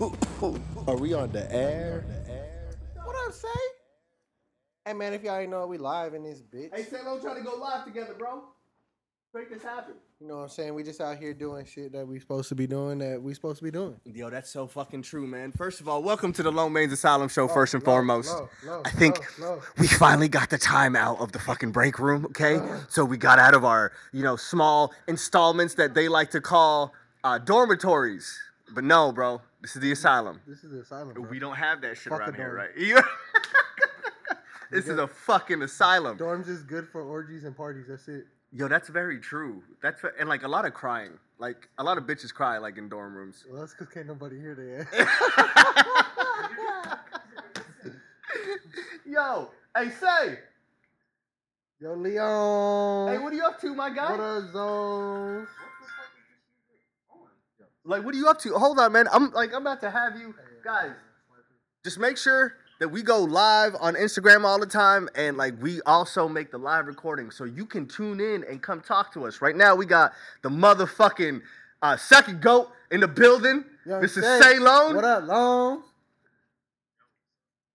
Are we on the air? What up, say? Hey man, if y'all ain't know, we live in this bitch. Hey, St. Lo trying to go live together, bro. Make this happen. You know what I'm saying? We just out here doing shit that we supposed to be doing that we supposed to be doing. Yo, that's so fucking true, man. First of all, welcome to the Lone Mains Asylum Show, first and foremost. I think we finally got the time out of the fucking break room, okay? so we got out of our, you know, small installments that they like to call uh, dormitories. But no, bro, this is the asylum. This is the asylum. Bro. We don't have that shit Fuck around here, right? This is a fucking asylum. Dorms is good for orgies and parties. That's it. Yo, that's very true. That's and like a lot of crying. Like a lot of bitches cry like in dorm rooms. Well, that's because can't nobody hear that. Yo, hey, say, Yo, Leon. hey, what are you up to, my guy? What up, zones? Like, what are you up to? Hold on, man. I'm like, I'm about to have you guys. Just make sure that we go live on Instagram all the time, and like we also make the live recording, so you can tune in and come talk to us. Right now, we got the motherfucking uh, second goat in the building. Young this is Say. Ceylon. What up, Long?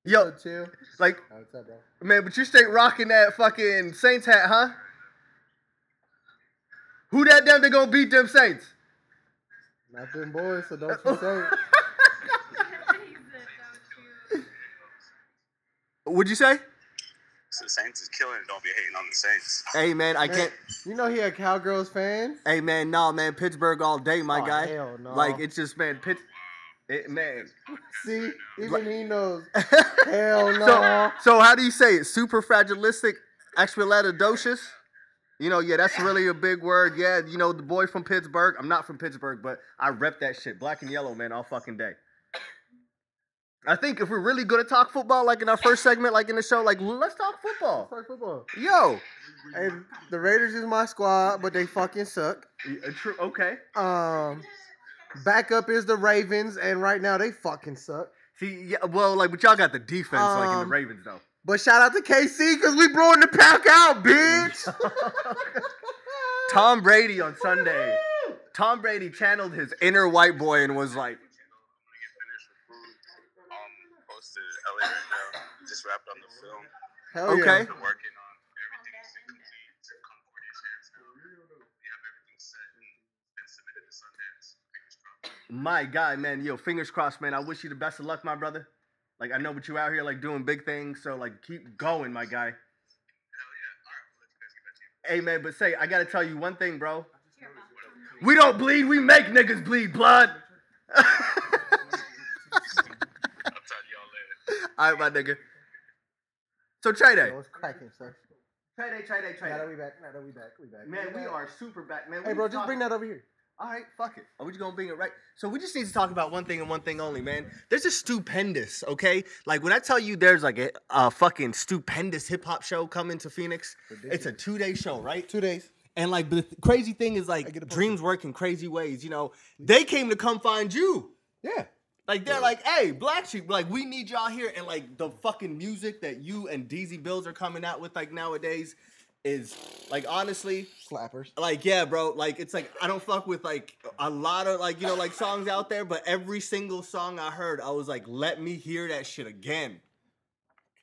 Yo, chill. like, Oh, what's up, bro? man, but you stay rocking that fucking Saints hat, huh? Who that damn they gonna beat them Saints? Not them boys, so don't you say it. What'd you say? So the Saints is killing it. Don't be hating on the Saints. Hey man, I can't. You know he a Cowgirls fan? Hey man, no man, Pittsburgh all day, my Oh, guy. hell no. Like it's just man, Pitt. It, man. See, even he knows. Hell no. so, so how do you say it? Super fragilistic, expialidocious? You know, yeah, that's really a big word. Yeah, you know, the boy from Pittsburgh. I'm not from Pittsburgh, but I rep that shit. Black and yellow, man, all fucking day. I think if we're really good at talk football, like in our first segment, like in the show, like let's talk football. Fuck football. Yo, Hey, the Raiders is my squad, but they fucking suck. Uh, true. Okay. Um, backup is the Ravens, and right now they fucking suck. See, yeah, well, like, but y'all got the defense, like in the Um, Ravens, though. But shout out to KC because we blowing the pack out, bitch. Tom Brady on Sunday. Tom Brady channeled his inner white boy and was like, I'm gonna get finished with food. Um, posted LA right now. Just wrapped on the film. Hell Okay. yeah. Working on everything is complete to Concordia Chance now. We have everything set and been submitted to Sundance. Fingers crossed. my guy, man, yo, fingers crossed, man. I wish you the best of luck, my brother. Like, I know what you out here, like, doing big things, so, like, keep going, my guy. Hell yeah. All right, we'll let you guys get back to your Hey, man, but say, I gotta tell you one thing, bro. We don't bleed, we make niggas bleed blood. I'll to y'all later. All right, my nigga. So, Trey Day. What's cracking, sir? Trey Day, Trey Day, Trey Now that Day. we back, now that we back, we back. Man, we are super back, man. Hey, bro, just bring that over here. All right, fuck it. Are we just gonna bring it right? So we just need to talk about one thing and one thing only, man. There's a stupendous, okay? Like when I tell you there's like a, a fucking stupendous hip hop show coming to Phoenix, it's a two day show, right? Two days. And like the th- crazy thing is like dreams work in crazy ways. You know, they came to come find you. Yeah. Like they're like, hey, Black Sheep, like we need y'all here, and like the fucking music that you and DZ Bills are coming out with like nowadays is like honestly Slappers. like yeah bro like it's like i don't fuck with like a lot of like you know like songs out there but every single song i heard i was like let me hear that shit again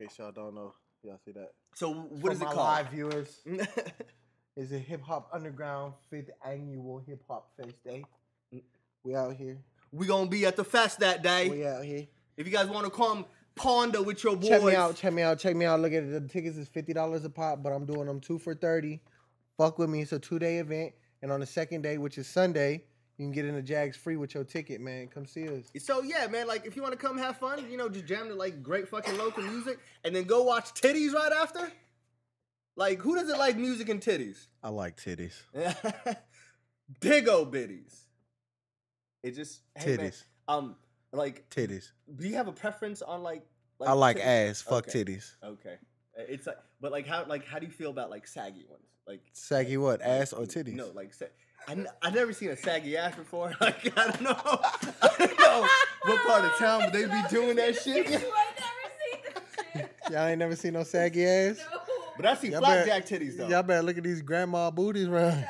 In case y'all don't know, y'all see that. so what is For it my called live viewers, is a Hip Hop Underground fifth annual Hip Hop Fest Day. Mm. We out here. we gonna be at the fest that day We out here. if you guys want to come ponder with your boys Check me out. Check me out. Check me out. Look at it. The tickets is fifty dollars a pop, but I'm doing them two for thirty. Fuck with me. It's a two day event, and on the second day, which is Sunday, you can get in the Jags free with your ticket. Man, come see us. so yeah man like if you want to come have fun you know just jam to like great fucking local music and then go watch titties right after like who doesn't like music and titties I like titties. big old bitties it just hey, man, Titties. um like Titties. do you have a preference on like, I like titties? ass. Fuck Okay. titties. Okay, Uh, it's like, but like how like how do you feel about like saggy ones? Like Saggy what? like, Ass or titties? No, like sa- I n- I never seen a saggy ass before. Like I don't know, I don't know what part of town but they be doing that shit. You ain't never seen this shit. Y'all ain't never seen no saggy ass. No. But I see Y'all flapjack better- titties though. Y'all better look at these grandma booties, man.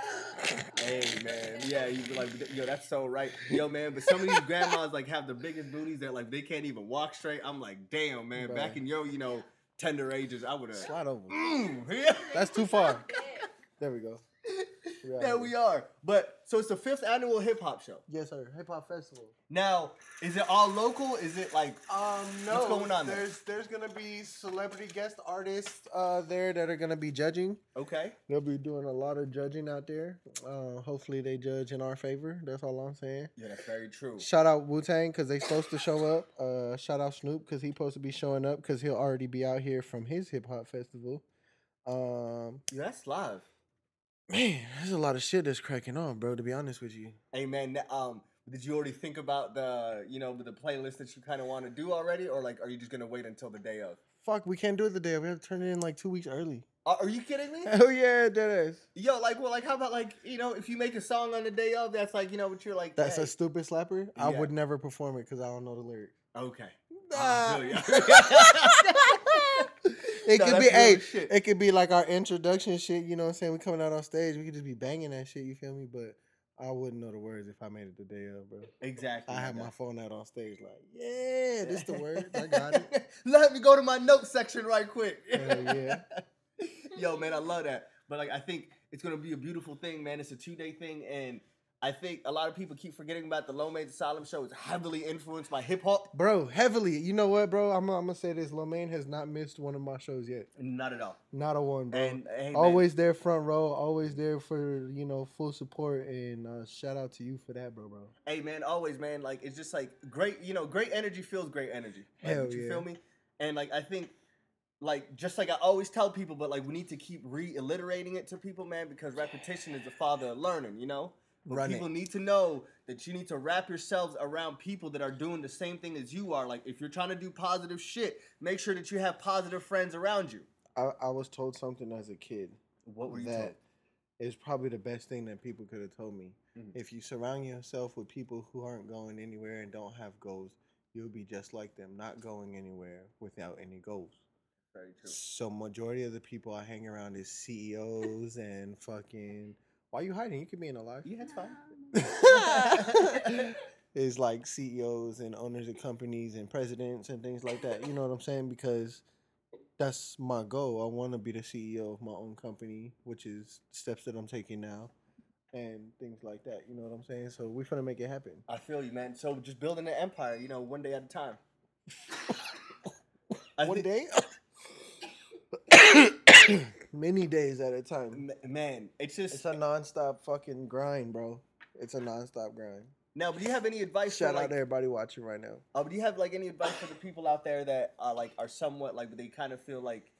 Hey man, yeah, you be like, yo, that's so right, yo man. But some of these grandmas like have the biggest booties that like they can't even walk straight. I'm like, damn man. Bruh. Back in your you know tender ages, I would have. Slide over. Mm, yeah. That's too far. There we go. We out There we are. But so it's the fifth annual hip hop show. Yes, sir. Hip hop festival. Now, is it all local? Is it like Um, no. What's going on there? There's there's gonna be celebrity guest artists uh there that are gonna be judging. okay? They'll be doing a lot of judging out there. Uh, hopefully they judge in our favor. That's all I'm saying. Yeah, that's very true. Shout out Wu Tang because they supposed to show up. Uh, shout out Snoop because he supposed to be showing up because he'll already be out here from his hip hop festival. Um, Yeah, that's live. Man, there's a lot of shit that's cracking on, bro. To be honest with you, Hey man, um, did you already think about the you know the playlist that you kind of want to do already, or like are you just gonna wait until the day of? fuck, we can't do it the day. Of. We have to turn it in like two weeks early. Are, are you kidding me? Oh yeah, that is. Yo, like, well, like, how about like, you know, if you make a song on the day of, that's like, you know, what you're like. That's hey. a stupid slapper. I Yeah. would never perform it because I don't know the lyrics. okay. Nah. I feel ya. It No, could be, hey, shit. it could be like our introduction shit. You know what I'm saying? We coming out on stage, we could just be banging that shit. You feel me? But I wouldn't know the words if I made it the day of, bro. exactly. I have my phone out on stage, like, yeah, this the words. I got it. Let me go to my notes section right quick. Hell yeah. Yo, man, I love that. But like, I think it's gonna be a beautiful thing, man. It's a two day thing, and I think a lot of people keep forgetting about the Low Main Asylum show. It's heavily influenced by hip hop. Bro, heavily. You know what, bro? I'm, I'm gonna say this. Lomaine has not missed one of my shows yet. Not at all. Not a one, bro. And hey, man, always there front row, always there for you know full support, and uh, shout out to you for that, bro, bro. hey, man, always, man. Like, it's just like great. You know, great energy feels great energy. Like, Hell you yeah. feel me? And like, I think. Like just like I always tell people, but like we need to keep reiterating it to people, man, because repetition is the father of learning, you know. But Run it. people need to know that you need to wrap yourselves around people that are doing the same thing as you are. Like if you're trying to do positive shit, make sure that you have positive friends around you. I, I was told something as a kid What were you that told? is probably the best thing that people could have told me. Mhm. If you surround yourself with people who aren't going anywhere and don't have goals, you'll be just like them, not going anywhere without any goals. Very true. So majority of the people I hang around is CEOs and fucking. Why are you hiding? You could be in a live. Yeah, that's fine. is like CEOs and owners of companies and presidents and things like that. You know what I'm saying? Because that's my goal. I want to be the CEO of my own company, which is steps that I'm taking now and things like that. You know what I'm saying? So we're gonna make it happen. I feel you, man. So just building an empire, you know, one day at a time. One day, many days at a time. M- man, it's just It's a nonstop fucking grind, bro. It's a nonstop grind. now. Do you have any advice? Shout for, like, out to everybody watching right now. Uh, do you have like any advice for the people out there that uh, like are somewhat like they kind of feel like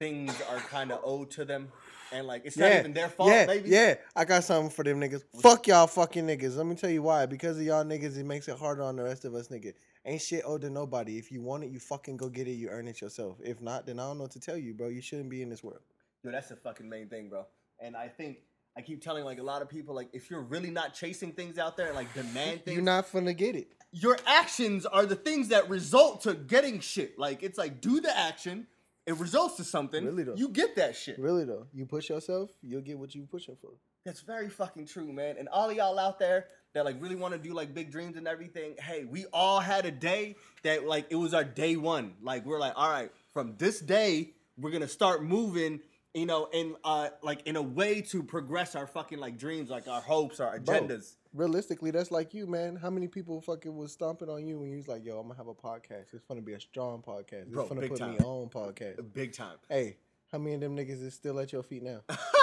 things are kind of owed to them, and like it's not even their fault, yeah, maybe? Yeah, I got something for them niggas. Fuck y'all fucking niggas. Let me tell you why. Because of y'all niggas, it makes it harder on the rest of us nigga. Ain't shit owed to nobody. If you want it, you fucking go get it. You earn it yourself. If not, then I don't know what to tell you, bro. You shouldn't be in this world. Yo, that's the fucking main thing, bro. And I think I keep telling like a lot of people like if you're really not chasing things out there and like demand things, You're not gonna get it. your actions are the things that result to getting shit. Like it's like do the action, it results to something. Really though. You get that shit. Really though, you push yourself, you'll get what you pushing for. That's very fucking true, man. And all of y'all out there that like really want to do like big dreams and everything, hey, we all had a day that like it was our day one. Like we're like, all right, from this day, we're gonna start moving, you know, in uh like in a way to progress our fucking like dreams, like our hopes, our Bro, agendas. Realistically, that's like you, man. How many people fucking was stomping on you when you was like, "Yo, I'm gonna have a podcast. It's gonna be a strong podcast. It's Bro, gonna big put time. me on podcast." Big time. Hey, how many of them niggas is still at your feet now?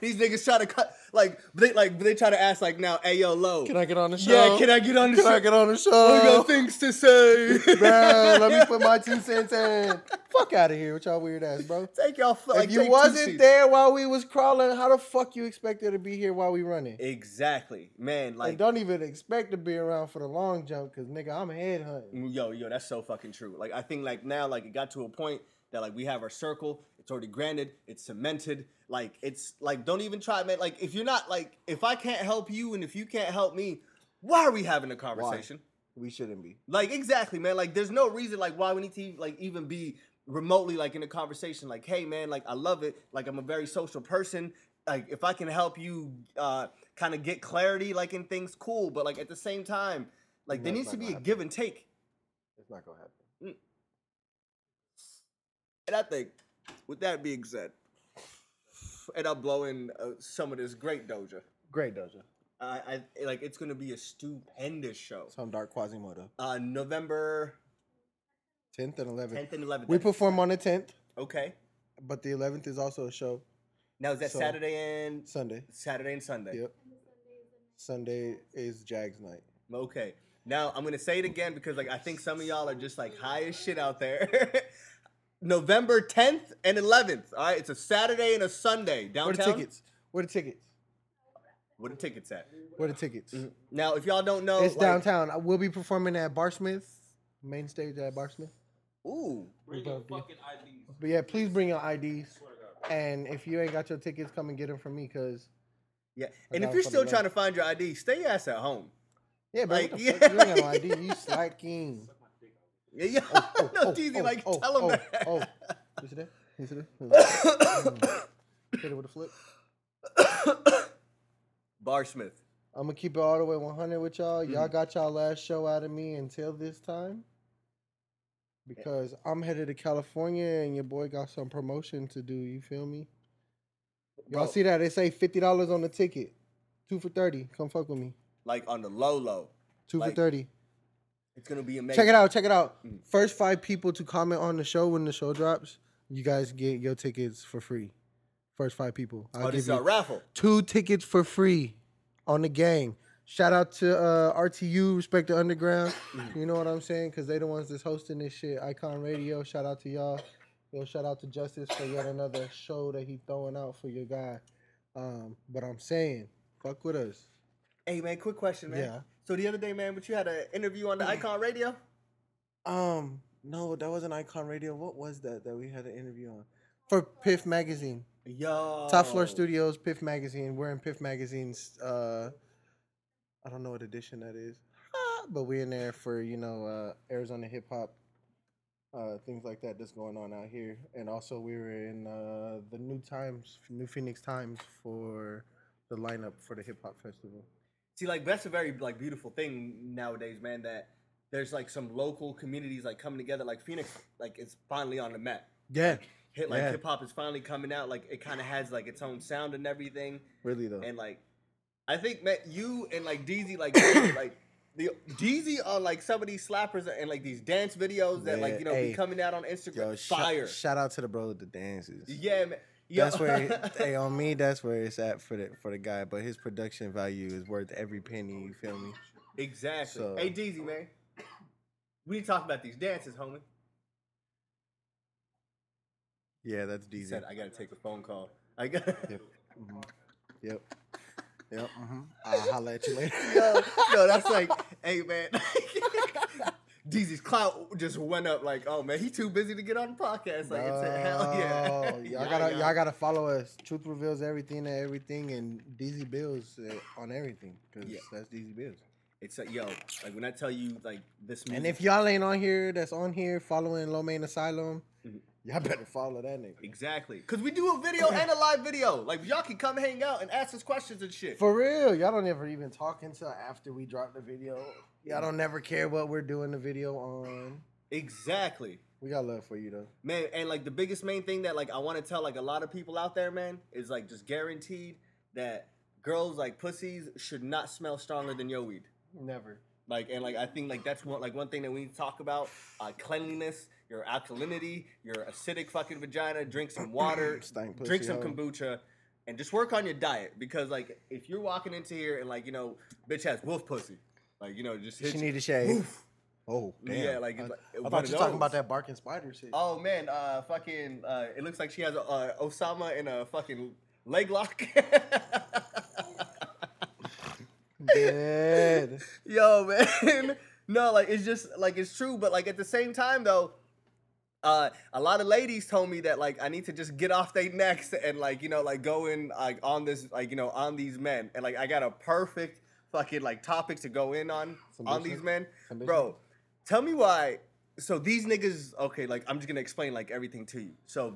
These niggas try to cut like they like they try to ask like now, hey yo, low. Can I get on the show? yeah, can I get on the Can show? I get on the show? got things to say. Bro, let me put my two cents in. Fuck out of here with y'all weird ass, bro. Take y'all. Like, if you wasn't there while we was crawling, how the fuck you expected to be here while we running? Exactly, man. and Like, don't even expect to be around for the long jump, cause nigga, I'm head hunting. yo, yo, that's so fucking true. Like, I think like now, like it got to a point that like we have our circle. It's already granted. It's cemented. Like, it's like don't even try, man. Like, if you're not like, if I can't help you and if you can't help me, why are we having a conversation? We shouldn't be. Like, exactly, man. Like, there's no reason like why we need to like even be remotely like in a conversation. Like, hey, man, like I love it. Like, I'm a very social person. like if I can help you uh kind of get clarity like in things, cool. But like at the same time, like there needs to be a give and take. It's not gonna happen. And I think, with that being said, and I'm blowing uh, some of this great Doja. Great Doja. I, I like it's gonna be a stupendous show. Some dark Quasimodo. Uh, November 10th and 11th. 10th and 11th. We perform on the 10th, okay. but the 11th is also a show. Now is that So- Saturday and Sunday. Saturday and Sunday? Yep. Sunday is Jags night. Okay. Now I'm gonna say it again because like I think some of y'all are just like high as shit out there. November 10th and 11th. All right, it's a Saturday and a Sunday downtown. Where the tickets? Where the tickets? Where the tickets at? Where the tickets? Now, if y'all don't know, It's Mm-hmm. like- downtown. I will be performing at Barsmith, main stage at Barsmith. Ooh, Bring your fucking IDs. But yeah, please bring your IDs. And if you ain't got your tickets, come and get them from me, cause yeah. I And if you're still trying to find your ID, stay your ass at home. yeah, bro, Like, what the yeah. fuck? You ain't got no ID. You slacking. Yeah, yeah. Oh, no, DZ, like oh, tell him oh, that. Oh, you see that? You see that? Hit it with a flip. Barsmith. I'm gonna keep it all the way 100 with y'all. Mm-hmm. Y'all got y'all last show out of me until this time. Because I'm headed to California and your boy got some promotion to do. You feel me? Y'all Bro. see that? They say fifty dollars on the ticket, two for thirty. Come fuck with me. Like on the low low. Two Like, for thirty. It's gonna be amazing. Check it out. Check it out. Mm. First five people to comment on the show when the show drops, you guys get your tickets for free. First five people. I'll Oh, this give is a raffle. two tickets for free on the gang. Shout out to uh, RTU, Respect the Underground. Mm. You know what I'm saying? Because they the ones that's hosting this shit. Icon Radio. Shout out to y'all. Yo, shout out to Justice for yet another show that he throwing out for your guy. Um, but I'm saying, fuck with us. Hey man, quick question, man. Yeah. So the other day, man, but you had an interview on the Icon Radio. Um, no, that wasn't Icon Radio. What was that that we had an interview on? For Piff Magazine. Yo. Top Floor Studios, Piff Magazine. We're in Piff Magazine's. Uh, I don't know what edition that is, Ah, but we're in there for you know uh, Arizona hip hop, uh, things like that that's going on out here, and also we were in uh, the New Times, New Phoenix Times for the lineup for the hip hop festival. See, like that's a very like beautiful thing nowadays, man. That there's like some local communities like coming together. Like Phoenix, like it's finally on the map. Yeah, Hit like Yeah. hip hop is finally coming out. Like it kind of has like its own sound and everything. really though. And like, I think man, you and like DZ like like the DZ on like some of these slappers and like these dance videos that like you know hey. be coming out on Instagram. Yo, Fire. Shout out to the bro with the dances. yeah, man. Yo. That's where, it- hey, on me, that's where it's at for the for the guy. But his production value is worth every penny. You feel me? exactly. So- Hey DZ, man. We need to talk about these dances, homie. Yeah, that's He said, I gotta take a phone call. I got. Yep. Mhm. Yep. Yep. Mm-hmm. I'll holler at you later. Yo, yo, that's like, hey man, DZ's clout just went up. Like, oh man, he too busy to get on the podcast. Like, it's a hell yeah. Y'all gotta y'all gotta follow us. Truth reveals everything and everything, and DZ Bills uh, on everything because Yeah. that's DZ Bills. It's a, yo, like when I tell you like this music. And if y'all ain't on here, that's on here following Low Main Asylum. Y'all better follow that nigga. exactly, cause we do a video and a live video. Like y'all can come hang out and ask us questions and shit. For real, y'all don't ever even talk until after we drop the video. Y'all don't never care what we're doing the video on. exactly. We got love for you though. Man, and like the biggest main thing that like I want to tell like a lot of people out there, man, is like just guaranteed that girls like pussies should not smell stronger than your weed. Never. Like and like I think like that's one like one thing that we need to talk about. Uh, cleanliness, your alkalinity, your acidic fucking vagina. Drink some water, Stank drink some hoe. kombucha, and just work on your diet because like if you're walking into here and like you know bitch has wolf pussy, like you know just hit She you- need a shave. Oh damn. Yeah, like, I, like I thought you were talking about that barking spider shit. Oh man, uh, fucking, uh, it looks like she has a uh, Osama in a fucking leg lock. Dead. Yo, man, no, like it's just like it's true, but like at the same time though, uh, a lot of ladies told me that like I need to just get off their necks and like you know like go in like on this like you know on these men and like I got a perfect fucking like topic to go in on Some on these men, Some bro. Tell me why. So these niggas, okay, like I'm just gonna explain like everything to you. So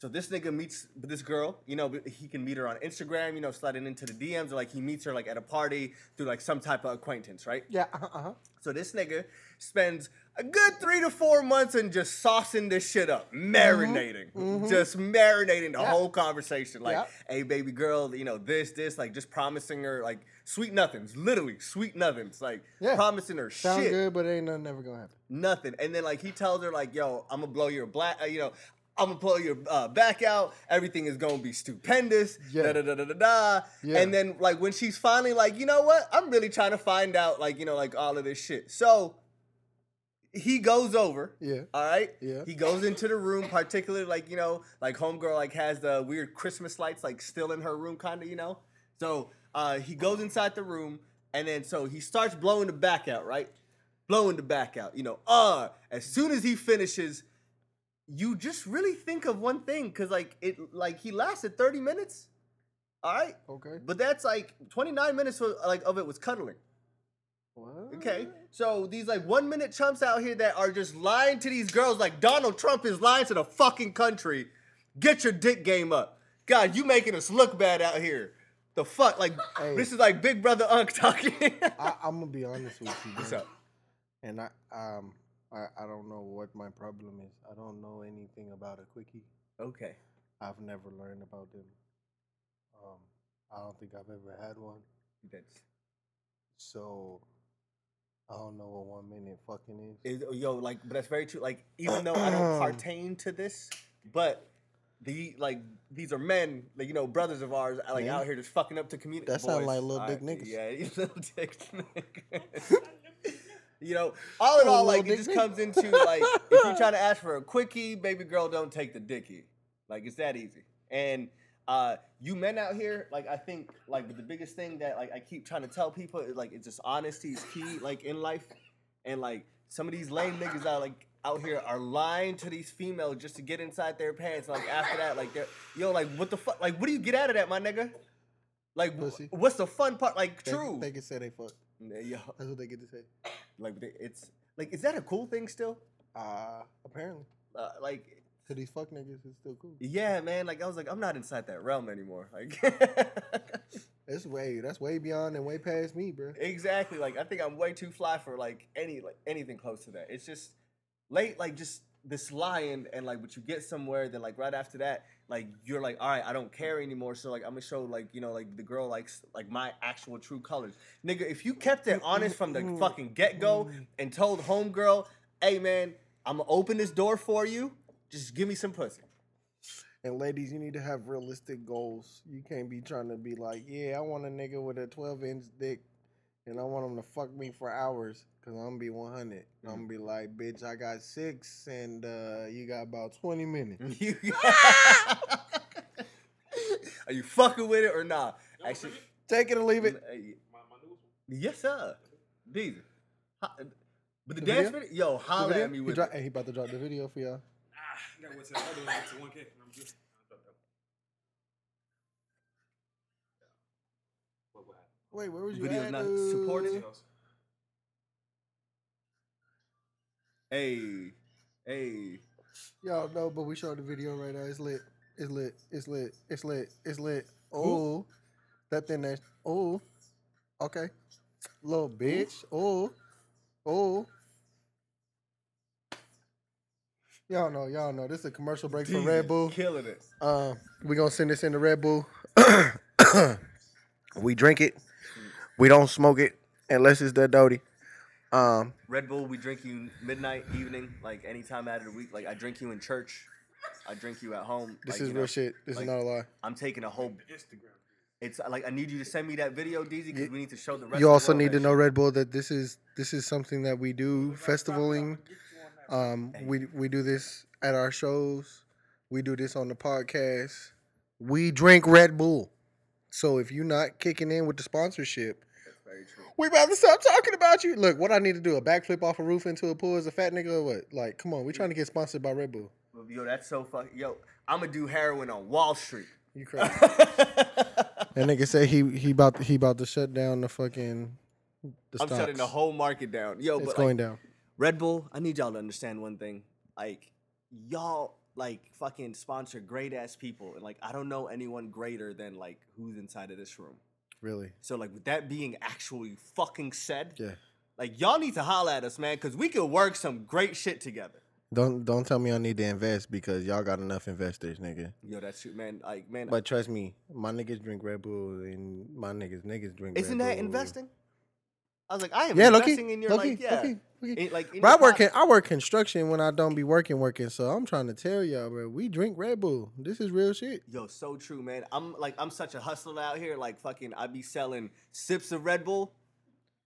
So this nigga meets this girl, you know, he can meet her on Instagram, you know, sliding into the DMs, or like he meets her like at a party through like some type of acquaintance, right? Yeah. Uh huh. So this nigga spends a good three to four months and just saucing this shit up, marinating, just marinating the Mm-hmm. Yeah. whole conversation. Like, Yeah. hey, baby girl, you know, this, this, like just promising her like sweet nothings, literally sweet nothings, like Yeah. promising her Sound shit good, but ain't nothing ever gonna happen. nothing. And then like he tells her like, "Yo, I'm gonna blow your black, uh, you know, I'm gonna pull your uh, back out. Everything is gonna be stupendous." Yeah. Da da da da da da. Yeah. And then like when she's finally like, you know what? I'm really trying to find out like you know like all of this shit. So he goes over. Yeah. All right. Yeah. He goes into the room, particularly like you know, like homegirl like has the weird Christmas lights like still in her room, kind of you know. So uh, he goes inside the room, and then so he starts blowing the back out, right? Blowing the back out, you know. Uh, as soon as he finishes, you just really think of one thing, cause like it, like he lasted thirty minutes. All right, Okay. but that's like twenty nine minutes of, like of it was cuddling. What? Okay, so these like one minute chumps out here that are just lying to these girls like Donald Trump is lying to the fucking country. Get your dick game up. God, you making us look bad out here. The fuck? Like, Hey. this is like Big Brother Unk talking. I, I'm gonna be honest with you. What's up? And I um I, I don't know what my problem is. I don't know anything about a quickie. Okay. I've never learned about them. Um, I don't think I've ever had one. That's, So I don't know what one minute fucking is. is, yo, like, but that's very true. Like, even though I don't pertain to this, but the like these are men, like you know, brothers of ours, like Yeah. out here just fucking up to community. That sound boys. like little All dick right, niggas. Yeah, you little dick niggas. You know, all in all, like it just comes into like if you're trying to ask for a quickie, baby girl, don't take the dickie. Like it's that easy. And uh, you men out here, like I think, like but the biggest thing that like I keep trying to tell people is like it's just honesty is key, like in life. And like some of these lame niggas out like out here are lying to these females just to get inside their pants. Like after that, like they're yo, like what the fuck? Like what do you get out of that, my nigga? Like Pussy. what's the fun part? Like They, true. They can say they fuck. Yo, That's what they get to say. Like it's like is that a cool thing still? Uh apparently. Uh, like To these fuck niggas, it's still cool. yeah, man. Like I was like I'm not inside that realm anymore. Like It's way that's way beyond and way past me, bro. exactly. Like I think I'm way too fly for like any like anything close to that. It's just late, like just this lying and like but you get somewhere then like right after that like you're like all right i don't care anymore so like i'm gonna show like you know like the girl likes like my actual true colors. Nigga if you kept it honest from the fucking get-go and told homegirl hey man i'm gonna open this door for you just give me some pussy. And ladies, you need to have realistic goals. You can't be trying to be like, yeah, I want a nigga with a 12 inch dick and I want him to fuck me for hours because I'm going to be 100. I'm going to be like, bitch, I got six and uh, you got about 20 minutes. Are you fucking with it or not actually Take it or leave it. uh, yes sir these but the, The dance video? video yo The holla at me he, with dro- it. hey, he about to drop the video for y'all. Ah, gotta wait till the other one gets to 1K. and I'm good. I'll drop that one. What will happen? Wait, where was you Video's at? not dude? supported? Hey, hey. Y'all know, but we showed the video right now. It's lit. It's lit. It's lit. It's lit. It's lit. Oh, that thing that. Oh, okay. Little bitch. Oh, oh. Y'all know. Y'all know. This is a commercial break for Red Bull. Killing it. Uh, we gonna send this into Red Bull. we drink it. We don't smoke it unless it's the dirty. Um, Red Bull, we drink you midnight, evening, like any time out of the week. Like I drink you in church. I drink you at home. this like, is you real know, shit. This like- is not a lie. I'm taking a whole. Instagram. It's like I need you to send me that video, DZ, because we need to show the rest. You of the also need to know. Red Bull that this is this is something that we do festivaling. Um, we we do this at our shows. We do this on the podcast. We drink Red Bull. So if you're not kicking in with the sponsorship, very true. we about to stop talking about you. Look, what I need to do a backflip off a roof into a pool as a fat nigga or what? Like, come on, we trying to get sponsored by Red Bull. Yo, that's so fucking. Yo, I'm gonna do heroin on Wall Street. You crazy? that nigga said he he about he about to shut down the fucking. The I'm shutting the whole market down. Yo, It's but going like, down. Red Bull, I need y'all to understand one thing. Like, y'all like fucking sponsor great ass people, and like I don't know anyone greater than like who's inside of this room. Really? So like with that being actually fucking said, Yeah. like y'all need to holla at us, man, because we could work some great shit together. Don't don't tell me I need to invest because y'all got enough investors, nigga. Yo, that's true, man. Like man, But trust me, my niggas drink Red Bull and my niggas niggas drink. isn't Red that Bull. investing? I was like, I am Yeah, investing Loki. in your Loki. like, yeah. Like Bro, I work in, I work construction when I don't be working working. So I'm trying to tell y'all, bro. We drink Red Bull. This is real shit. Yo, so true, man. I'm like, I'm such a hustler out here. Like, fucking, I be selling sips of Red Bull,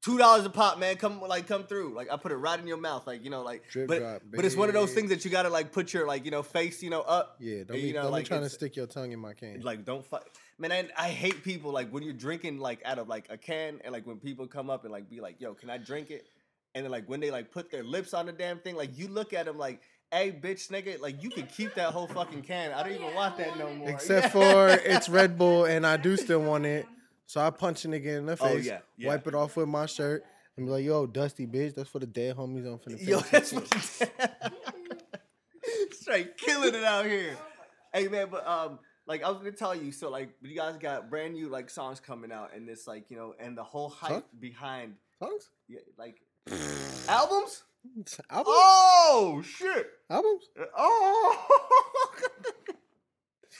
two dollars a pop, man. Come, like, come through. Like, I put it right in your mouth, like, you know, like. Drip but, drop, but it's one of those things that you gotta like put your like, you know, face, you know, up. Yeah, don't be, you know, don't like be trying to stick your tongue in my can. Like, don't fuck, man. I, I hate people like when you're drinking like out of like a can, and like when people come up and like be like, "Yo, can I drink it?" And then like when they like put their lips on the damn thing, like you look at them like, "Hey, bitch, nigga, like you can keep that whole fucking can. I don't even want that no more." Except for it's Red Bull and I do still want it. So I punch a nigga in the Oh, face, yeah, yeah. wipe it off with my shirt, and be like, yo, dusty bitch, that's for the dead homies I'm finna Yo, that's shit." what straight killing it out here. Hey man, but um, like I was gonna tell you, so like you guys got brand new like songs coming out, and this like you know, and the whole hype Huh? behind Songs? yeah, like albums. Albums? Oh shit! Albums? Oh,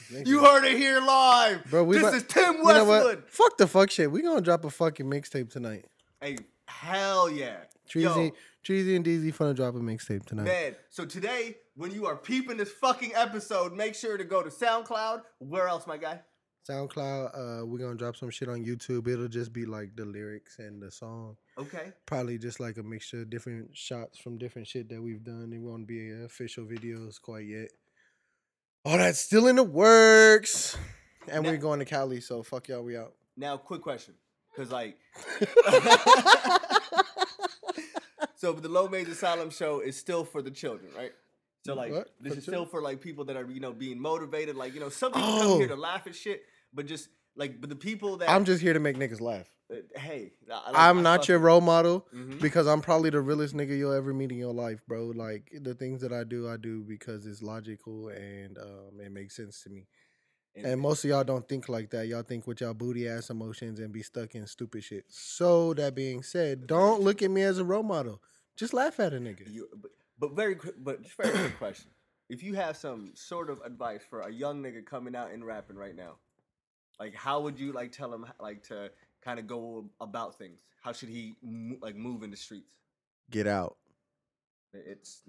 you heard it here live, Bro, we this about- is Tim Westwood. You know? Fuck the fuck shit. We gonna drop a fucking mixtape tonight. Hey, hell yeah, Treasy, Treasy and DZ finna drop a mixtape tonight. Man, so today, when you are peeping this fucking episode, make sure to go to SoundCloud. Where else, my guy? SoundCloud, uh, we're gonna drop some shit on YouTube. It'll just be like the lyrics and the song. Okay. Probably just like a mixture of different shots from different shit that we've done. It won't be official videos quite yet. All that's still in the works. And Now- we're going to Cali, so fuck y'all, we out. Now, quick question, because like, so the Low Major Asylum show is still for the children, right? So like, What? this For is still for like people that are you know being motivated. Like you know, some people come here Oh. to laugh at shit, but just like, but the people that I'm just here to make niggas laugh. Uh, hey, I- I'm not your role model Mhm. because I'm probably the realest nigga you'll ever meet in your life, bro. Like the things that I do, I do because it's logical and um, it makes sense to me. And most of y'all don't think like that. Y'all think with y'all booty ass emotions and be stuck in stupid shit. So that being said, don't look at me as a role model. Just laugh at a nigga. You, but, but very quick, but just very quick question. If you have some sort of advice for a young nigga coming out and rapping right now, like how would you like tell him like to kind of go about things? How should he mo- like move in the streets? Get out It's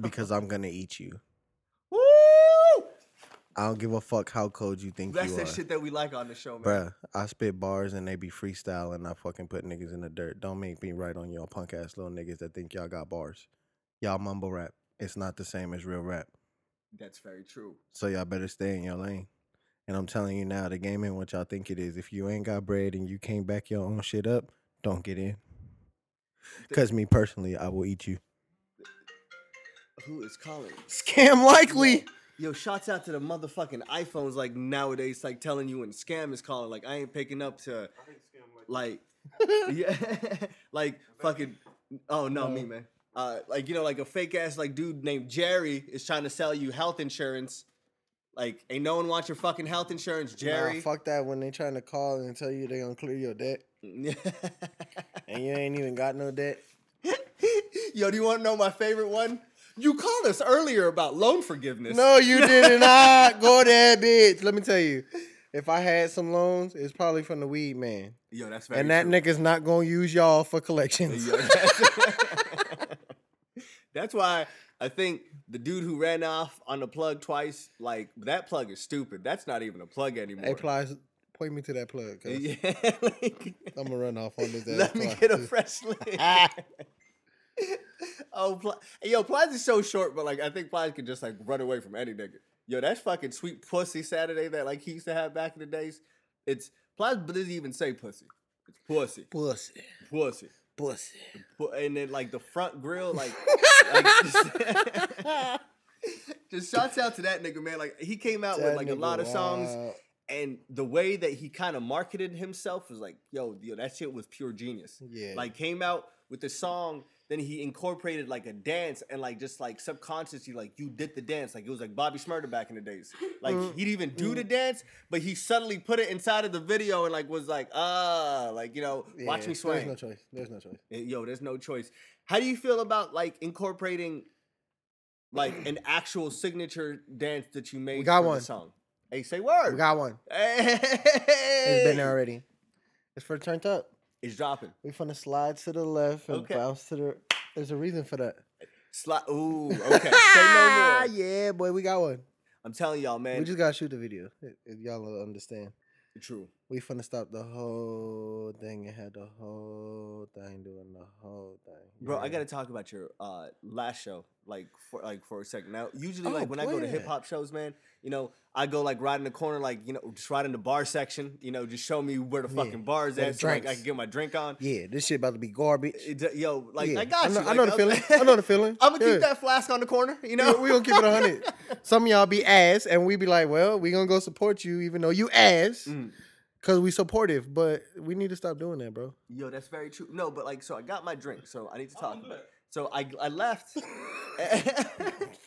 because I'm gonna eat you. Woo! I don't give a fuck how cold you think That's you are. shit that we like on the show, man. Bruh, I spit bars and they be freestyle and I fucking put niggas in the dirt. Don't make me right on y'all punk ass little niggas that think y'all got bars. Y'all mumble rap. It's not the same as real rap. That's very true. So y'all better stay in your lane. And I'm telling you now, the game ain't what y'all think it is. If you ain't got bread and you can't back your own shit up, don't get in. Cause me personally, I will eat you. Who is calling? Scam likely. Yo, shouts out to the motherfucking iPhones like nowadays, like telling you when scam is calling. Like I ain't picking up to like yeah, like fucking. Oh no, me man. Uh, like you know, like a fake ass like dude named Jerry is trying to sell you health insurance. Like, ain't no one want your fucking health insurance, Jerry. Nah, fuck that when they trying to call and tell you they gonna clear your debt and you ain't even got no debt. Yo, do you want to know my favorite one? You called us earlier about loan forgiveness. No, you did not go there, bitch. Let me tell you. If I had some loans, it's probably from the weed man. Yo, that's very and that true. nigga's not gonna use y'all for collections. Yo, that's, that's why I think the dude who ran off on the plug twice, like that plug is stupid. That's not even a plug anymore. hey, Plies, point me to that plug. cuz yeah, like, I'm gonna run off on this. let me get a fresh lick. oh, Pl- yo, Plies is so short, but like I think Plies could just like run away from any nigga. Yo, that's fucking sweet pussy Saturday that like he used to have back in the days. It's Plies but doesn't even say pussy. It's pussy, pussy, pussy. Pussy. And then like the front grill, like, like just, just shouts out to that nigga, man. Like he came out with like a lot of songs, and the way that he kind of marketed himself was like, yo, yo, that shit was pure genius. Yeah. Like came out with the song then he incorporated like a dance and like just like subconsciously like you did the dance like it was like Bobby Shmurda back in the days. Like Mm, he didn't even do the dance, but he suddenly put it inside of the video and like was like ah like you know watch me swing. There's no choice. There's no choice. Eh, Yo, there's no choice. How do you feel about like incorporating like an actual signature dance that you made We got one. the song? Hey, say word. We got one. Hey, It's been there already. It's for turned up. It's dropping. We finna slide to the left and Okay. bounce to the. There's a reason for that. Slide. Ooh, okay. say no more. yeah, boy, we got one. I'm telling y'all, man. we just gotta shoot the video. If if y'all understand. True. We finna stop the whole thing and have the whole thing doing the whole thing. Bro, I gotta talk about your uh last show, like for like for a second. Now, usually, Oh, like when I go to hip hop shows, man, you know, I go like right in the corner, like you know, just right in the bar section. You know, just show me where the Yeah, fucking bars at, so like I can get my drink on. Yeah, this shit about to be garbage. It- yo, like Yeah, I got know, you. I know like, the feeling. I know the feeling. I'm gonna Yeah. keep that flask on the corner. You know, gon- we gonna keep it hundred. Some of y'all be ass, and we be like, well, we gonna go support you, even though you ass, Mm. Cause we supportive. But we need to stop doing that, bro. Yo, that's very true. No, but like, so I got my drink, so I need to talk don't do that. So I I left.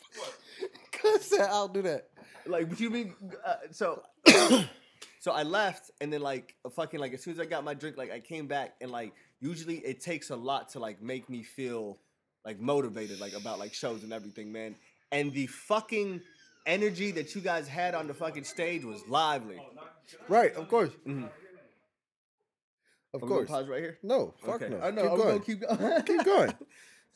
Cause I'll do that. like, what you mean? Uh, so, so I left, and then like, a fucking like, as soon as I got my drink, like, I came back, and like, usually it takes a lot to like make me feel like motivated, like about like shows and everything, man. And the fucking energy that you guys had on the fucking stage was lively. Right, of course, Mhm. of I'm gonna course. pause right here. No, fuck okay. no. I know. Keep I'm going. gonna keep going. Keep going.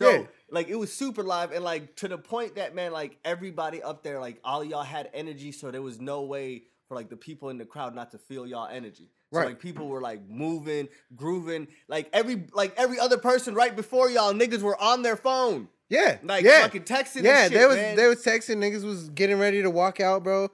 So Yeah. like it was super live and like to the point that man like everybody up there like all y'all had energy so there was no way for like the people in the crowd not to feel y'all energy. So Right. like people were like moving, grooving, like every like every other person right before y'all niggas were on their phone, Yeah, like yeah, fucking texting. yeah. and shit, they was man. they was texting niggas was getting ready to walk out, bro,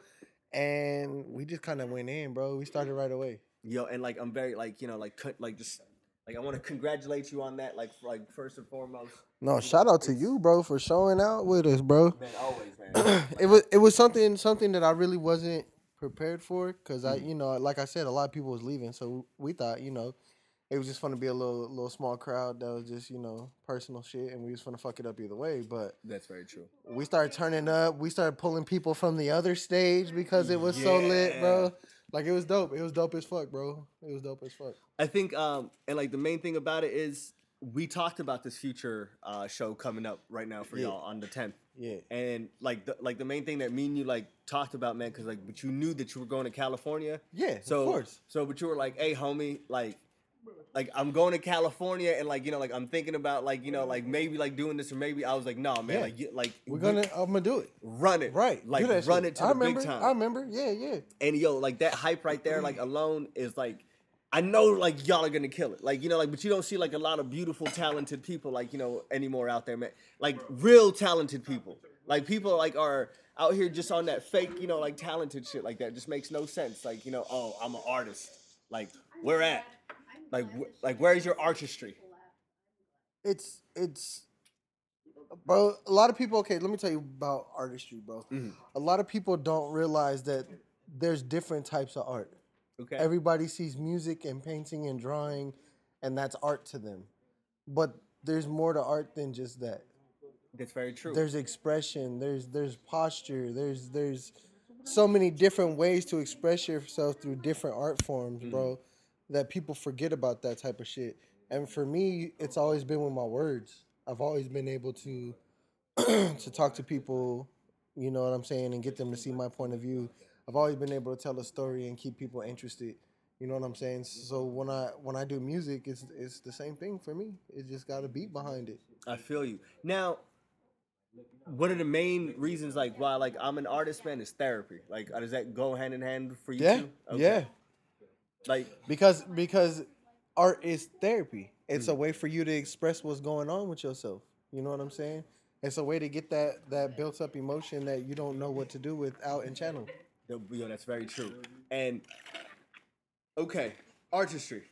and we just kind of went in, bro. We started right away. Yo, and like I'm very like you know like cut like just like I want to congratulate you on that like like first and foremost. No, shout out to you, bro, for showing out with us, bro. Man, always man. it was it was something something that I really wasn't prepared for because Mm-hmm. I you know like I said a lot of people was leaving so we thought you know it was just gonna be a little little small crowd that was just you know personal shit and we was gonna fuck it up either way but That's very true. we started turning up we started pulling people from the other stage because it was so lit bro like it was dope it was dope as fuck bro it was dope as fuck I think, um, and like the main thing about it is we talked about this future uh, show coming up right now for Yeah. y'all on the 10th. yeah And like the like the main thing that me and you like talked about, man, because like but you knew that you were going to California. yeah So of course so but you were like, hey homie, like like I'm going to California and like you know like I'm thinking about like you know like maybe like doing this or maybe I was like no man Yeah. like you, like we're gonna I'm gonna do it run it right like run shit. it to I the remember big time I remember yeah yeah and yo, like that hype right there, like alone is like, I know like y'all are gonna kill it, like you know, like but you don't see like a lot of beautiful, talented people like you know anymore out there, man. Like real talented people, like people like are out here just on that fake, you know, like talented shit like that. Just makes no sense. Like you know, oh, I'm an artist. Like where at? Like like where's your artistry? it's it's bro a lot of people okay let me tell you about artistry bro Mhm. a lot of people don't realize that there's different types of art Okay. everybody sees music and painting and drawing and that's art to them but there's more to art than just that That's very true. there's expression there's there's posture there's there's so many different ways to express yourself through different art forms bro that people forget about that type of shit. And for me it's always been with my words. I've always been able to to talk to people you know what i'm saying and get them to see my point of view. I've always been able to tell a story and keep people interested. You know what i'm saying? So when i when i do music it's it's the same thing for me. It just got a beat behind it. I feel you. Now, one of the main reasons like why like I'm an artist, man, is therapy. Like, does that go hand in hand for you yeah too? yeah Like, because because art is therapy. It's a mm. way for you to express what's going on with yourself. You know what i'm saying? It's a way to get that that built up emotion that you don't know what to do with out and channel. Yo, yo, that's very true. And okay, artistry.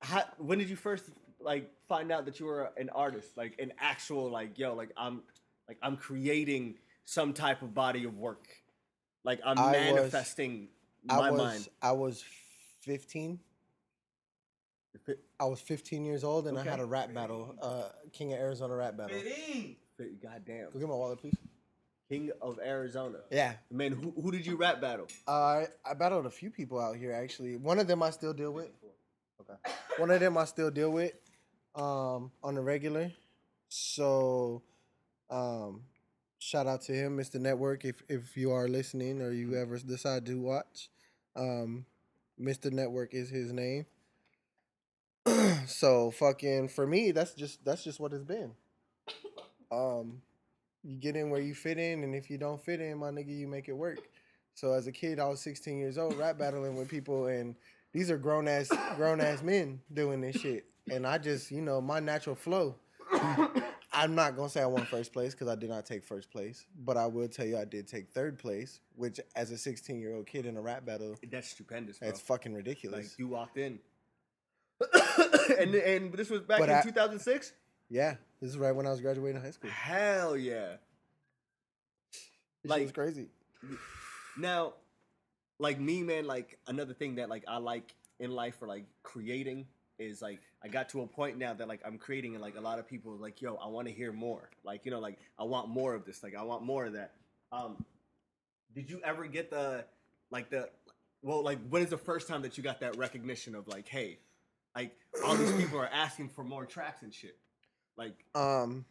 How, when did you first like find out that you were an artist, like an actual like yo, like I'm like I'm creating some type of body of work, like I'm I was- manifesting my i was mind. i was 15 I was 15 years old and I had a rap battle, uh, King of Arizona rap battle. Goddamn. Go get my wallet, please. King of Arizona. Yeah, Man, who, who did you rap battle? uh, I battled a few people out here actually. One of them I still deal with. Okay. One of them I still deal with, um, on the regular. So, um, shout out to him, Mr. Network, if if you are listening or you ever decide to watch. Um, Mr. Network is his name. so fucking for me, that's just that's just what it's been. Um, you get in where you fit in, and if you don't fit in, my nigga, you make it work. So as a kid, I was 16 years old, rap battling with people, and these are grown ass grown ass men doing this shit, and I just you know my natural flow. I'm not gonna say I won first place because I did not take first place, but I will tell you I did take third place, which as a 16 year old kid in a rap battle, That's stupendous, bro. it's fucking ridiculous. like you walked in. and and this was back But in 2006? yeah, this is right when I was graduating high school. Hell yeah. This Like- crazy. Now, like me, man, like another thing that like I like in life for like creating is like I got to a point now that like I'm creating and like a lot of people like, yo, I want to hear more. Like, you know, like I want more of this. Like I want more of that. Um did you ever get the like the well, like when is the first time that you got that recognition of like, hey, like all these people are asking for more tracks and shit. Like Um,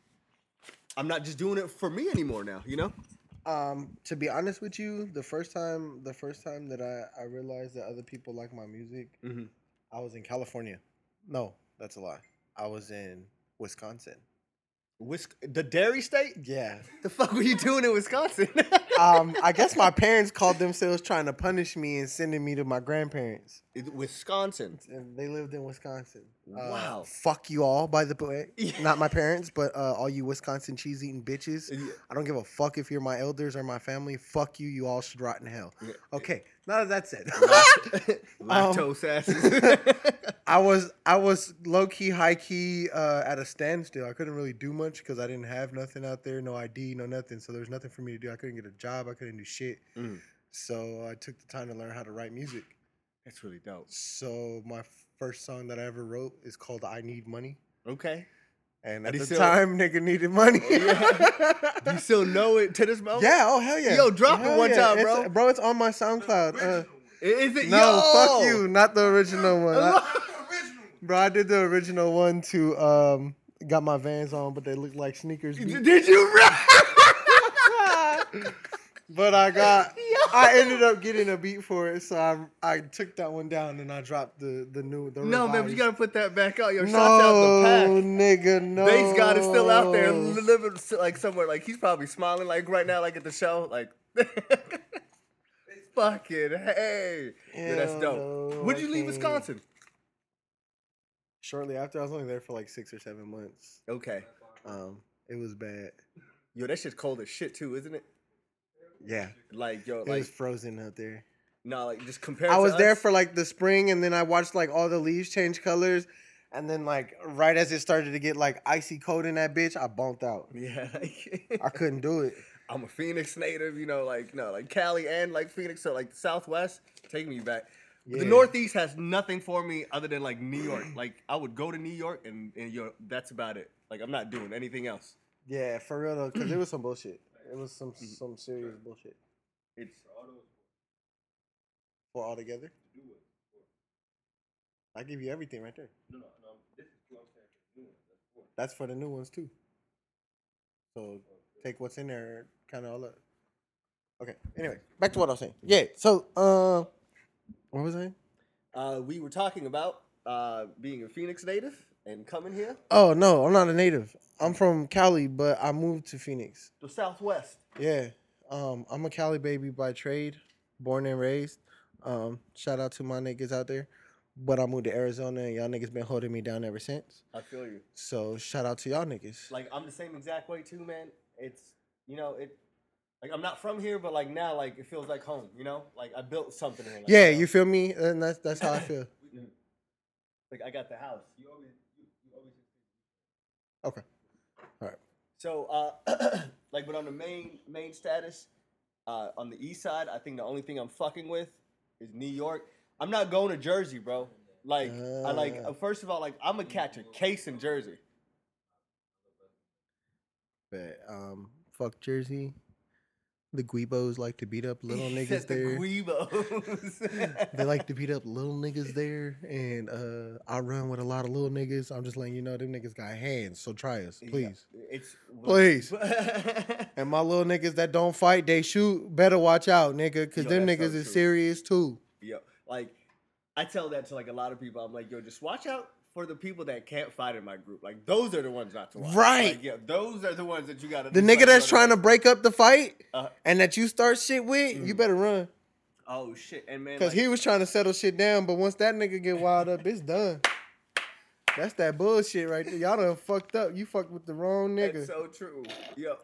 I'm not just doing it for me anymore now, you know? Um, to be honest with you, the first time the first time that I, I realized that other people like my music, Mhm. I was in California. No, that's a lie. I was in Wisconsin. Whisk- the dairy state? Yeah. The fuck were you doing in Wisconsin? Um, I guess my parents called themselves trying to punish me and sending me to my grandparents. It- Wisconsin. And they lived in Wisconsin. Uh, Wow. Fuck you all, by the way. Yeah. Not my parents, but uh, all you Wisconsin cheese eating bitches. I don't give a fuck if you're my elders or my family. Fuck you. You all should rot in hell. Okay. That that's said. Lactose asses. I was I was low key, high key uh, at a standstill. I couldn't really do much because I didn't have nothing out there, no ID, no nothing. So there was nothing for me to do. I couldn't get a job. I couldn't do shit. Mm. So I took the time to learn how to write music. That's really dope. So my first song that I ever wrote is called "I Need Money," Okay. And And at you the still- time, nigga needed money. Do you still know it to this moment? yeah. Oh hell yeah. Yo, drop it Hell one time, It's- bro. bro, it's on my SoundCloud. Uh, Is it? no, Yo! fuck you. Not the original one. I- Bro, I did the original one to um got my Vans on, but they look like sneakers. beat. Did you rap? but I got I ended up getting a beat for it, so I I took that one down and I dropped the the new the No, man, you gotta put that back out. Yo, no, shout out the pack. nigga, no. Bass God is still out there living like somewhere. Like he's probably smiling like right now, like at the show. Like, fucking hey, yeah, that's dope. When'd you leave. Wisconsin? Shortly after, I was only there for like six or seven months. Okay, Um, it was bad. yo, that shit's cold as shit too, isn't it? Yeah, Like, yo, it like was frozen out there. no, like just compare. I was there for like the spring, and then I watched like all the leaves change colors, and then like right as it started to get like icy cold in that bitch, I bumped out. Yeah, I couldn't do it. I'm a Phoenix native, you know, like no, like Cali and like Phoenix, so like the Southwest, take me back. The Northeast has nothing for me other than like New York. Like I would go to New York and and yo, that's about it. Like I'm not doing anything else. Yeah, for real though, because it was some bullshit. It was some Mm-hmm. some serious bullshit. It's For all together. I give you everything right there. No no no this is belongs to the new ones. That's for the new ones too. So take what's in there, kind of all up. Okay. Anyway, back to what I was saying. Yeah. So, uh, what was I? uh, we were talking about uh, being a Phoenix native and coming here, Oh no, I'm not a native. I'm from Cali, but I moved to Phoenix. the Southwest. Yeah. Um, I'm a Cali baby by trade, born and raised. Um, shout out to my niggas out there. But I moved to Arizona and y'all niggas been holding me down ever since. I feel you. So shout out to y'all niggas. Like I'm the same exact way too, man. It's you know it. Like I'm not from here, but like now, like it feels like home. You know, like I built something here. Like, yeah, know? you feel me? And that's that's how I feel. Like I got the house. Okay. All right. So, uh, like, but on the main main status, uh, on the east side, I think the only thing I'm fucking with is New York. I'm not going to Jersey, bro. Like, I like. Uh, First of all, like I'm gonna catch a case in Jersey. But um, fuck Jersey. The Guidos like to beat up little niggas the there. Guidos. they like to beat up little niggas there, and uh, I run with a lot of little niggas. I'm just letting you know, them niggas got hands. So try us, Yeah, please. it's Please. And my little niggas that don't fight, they shoot. Better watch out, nigga, because them that's so niggas is serious too. yo, like I tell that to like a lot of people. I'm like, yo, just watch out for the people that can't fight in my group. Like those are the ones not to watch. Right. Like, yeah, those are the ones that you gotta. The nigga that's trying to break up the fight Uh, and that you start shit with, you Mhm. better run. oh shit, and man, Cause like, he was trying to settle shit down, but once that nigga get wild up, it's done. That's that bullshit right there. Y'all done fucked up. You fucked with the wrong nigga. That's so true. Yo,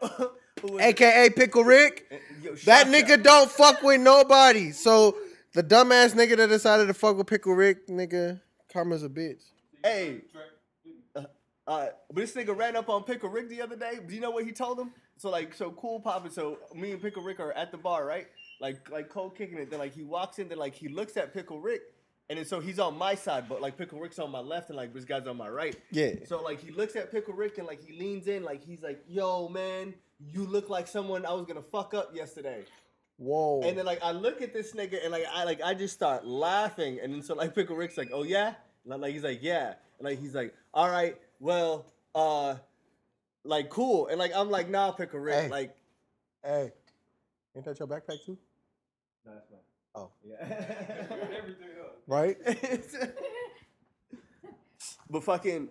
who was it? AKA Pickle Rick. Uh, Yo, That nigga out. don't fuck with nobody. So the dumbass nigga that decided to fuck with Pickle Rick, nigga, karma's a bitch. Hey, uh, uh, but this nigga ran up on Pickle Rick the other day. Do you know what he told him? So like, so cool poppin'. So me and Pickle Rick are at the bar, right? Like, like cold kicking it. Then like he walks in, then like he looks at Pickle Rick, and then so he's on my side, but like Pickle Rick's on my left, and like this guy's on my right. Yeah. So like he looks at Pickle Rick and like he leans in, like he's like, "Yo, man, you look like someone I was gonna fuck up yesterday." Whoa. And then like I look at this nigga and like I like I just start laughing and then so like Pickle Rick's like, oh yeah? And like he's like, yeah. And like he's like, all right, well, uh like cool. And like I'm like, nah, Pickle Rick, Hey. like hey, ain't that your backpack too? no, that's not. Oh. Yeah. Everything up. Right? but fucking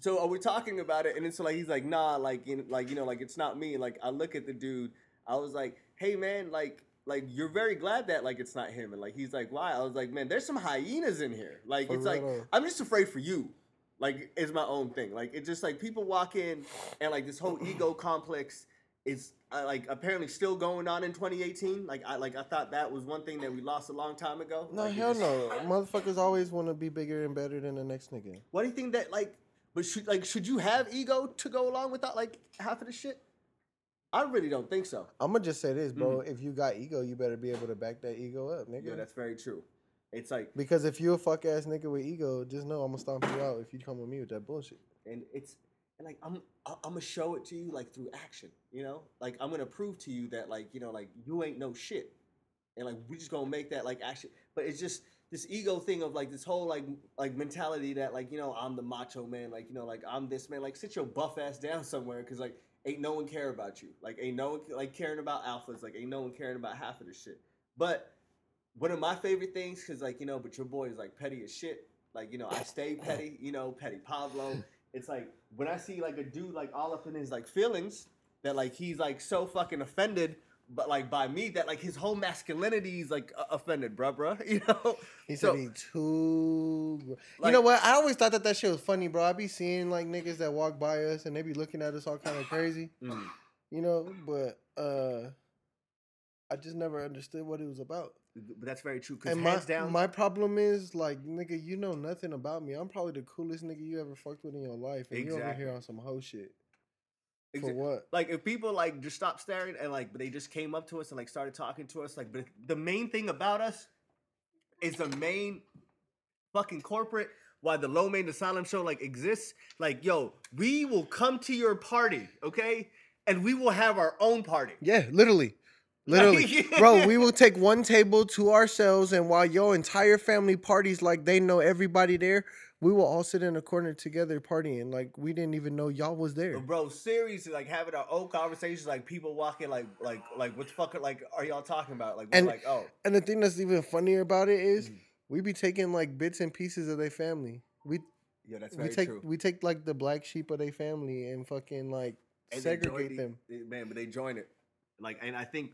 so are we talking about it and then so like he's like nah like you know, like you know like it's not me like i look at the dude i was like hey man like like you're very glad that like it's not him and like he's like why i was like man there's some hyenas in here like For it's like i'm just afraid for you like it's my own thing like it's just like people walk in and like this whole ego complex is uh, like apparently still going on in 2018 like i like i thought that was one thing that we lost a long time ago No, Like, hell just- no. Motherfuckers always want to be bigger and better than the next nigga. Why do you think that like? But should like should you have ego to go along with that like half of the shit? I really don't think so. I'm gonna just say this, bro. Mm-hmm. If you got ego, you better be able to back that ego up, nigga. Yeah, that's very true. It's like because if you're a fuck ass nigga with ego, just know I'm gonna stomp you out if you come with me with that bullshit. and it's and like I'm I- I'm gonna show it to you like through action. You know, like I'm gonna prove to you that like you know like you ain't no shit, and like we just gonna make that like action. But it's just this ego thing of like this whole like like mentality that like you know I'm the macho man, like you know like I'm this man. Like sit your buff ass down somewhere, cause like ain't no one care about you. Like ain't no one like caring about alphas. Like ain't no one caring about half of this shit. But one of my favorite things, cause like you know, but your boy is like petty as shit. Like you know, I stay petty. You know, petty Pablo. It's like when I see like a dude like all up in his like feelings that like he's like so fucking offended, but like by me that like his whole masculinity is like uh, offended, bruh, bruh. You know. He So- said he too. gr- you know what? I always thought that that shit was funny, bro. I be seeing like niggas that walk by us and they be looking at us all kind of crazy, Mm. you know. But uh, I just never understood what it was about. But that's very true. Cause And my down, my problem is like, nigga, you know nothing about me. I'm probably the coolest nigga you ever fucked with in your life, and you over here on some hoe shit. For what? like if people like just stopped staring and like but they just came up to us and like started talking to us like but the main thing about us is the main fucking corporate why the low main asylum show like exists like yo we will come to your party okay and we will have our own party Yeah, literally. Literally. Bro, we will take one table to ourselves and while your entire family parties like they know everybody there, we will all sit in a corner together partying. Like we didn't even know y'all was there. Bro seriously like having our own conversations like people walking like like like what the fuck like are y'all talking about like And- like oh And the thing that's even funnier about it is Mhm. we be taking like bits and pieces of their family. We yeah that's we very take true we take like the black sheep of their family and fucking like and segregate them. it- man, but they join it. Like, and I think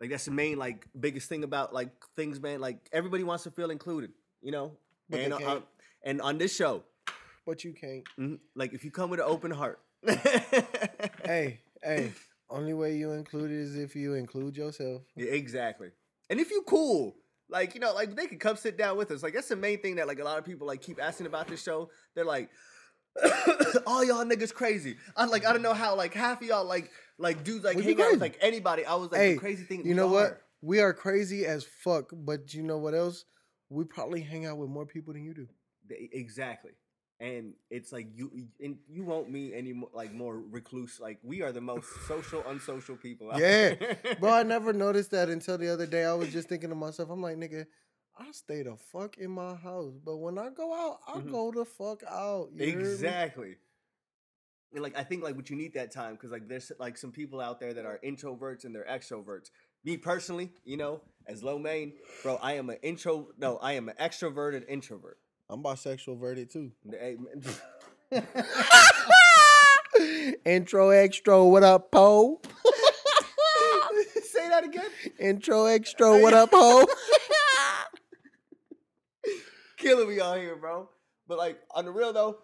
like that's the main like biggest thing about like things, man. Like everybody wants to feel included, you know. But and uh, can't. And on this show, But you can't. mhm, like if you come with an open heart, Hey, hey. Only way you include it is if you include yourself. Yeah, exactly. And if you cool, like you know, like they could come sit down with us. Like that's the main thing that like a lot of people like keep asking about this show. They're like, all y'all niggas crazy. I'm like, I don't know how like half of y'all like like dudes like We be hang out with crazy. like anybody. I was like Hey, the crazy thing. You we know are. what? We are crazy as fuck, but you know what else? we probably hang out with more people than you do. Exactly. And it's like you and you won't meet any more like more recluse. Like we are the most social, unsocial people. out Yeah. Bro, I never noticed that until the other day. I was just thinking to myself, I'm like, nigga, I stay the fuck in my house, but when I go out, I Mhm. go the fuck out. you? Exactly. And like I think like what you need that time because like there's like some people out there that are introverts and they're extroverts. Me personally, you know, as low main, bro, I am an intro. No, I am an extroverted introvert. I'm bisexual verted too. Intro extra, what up, Poe? Say that again. Intro extra, what up, Poe? Killing me out here, bro. But like on the real though,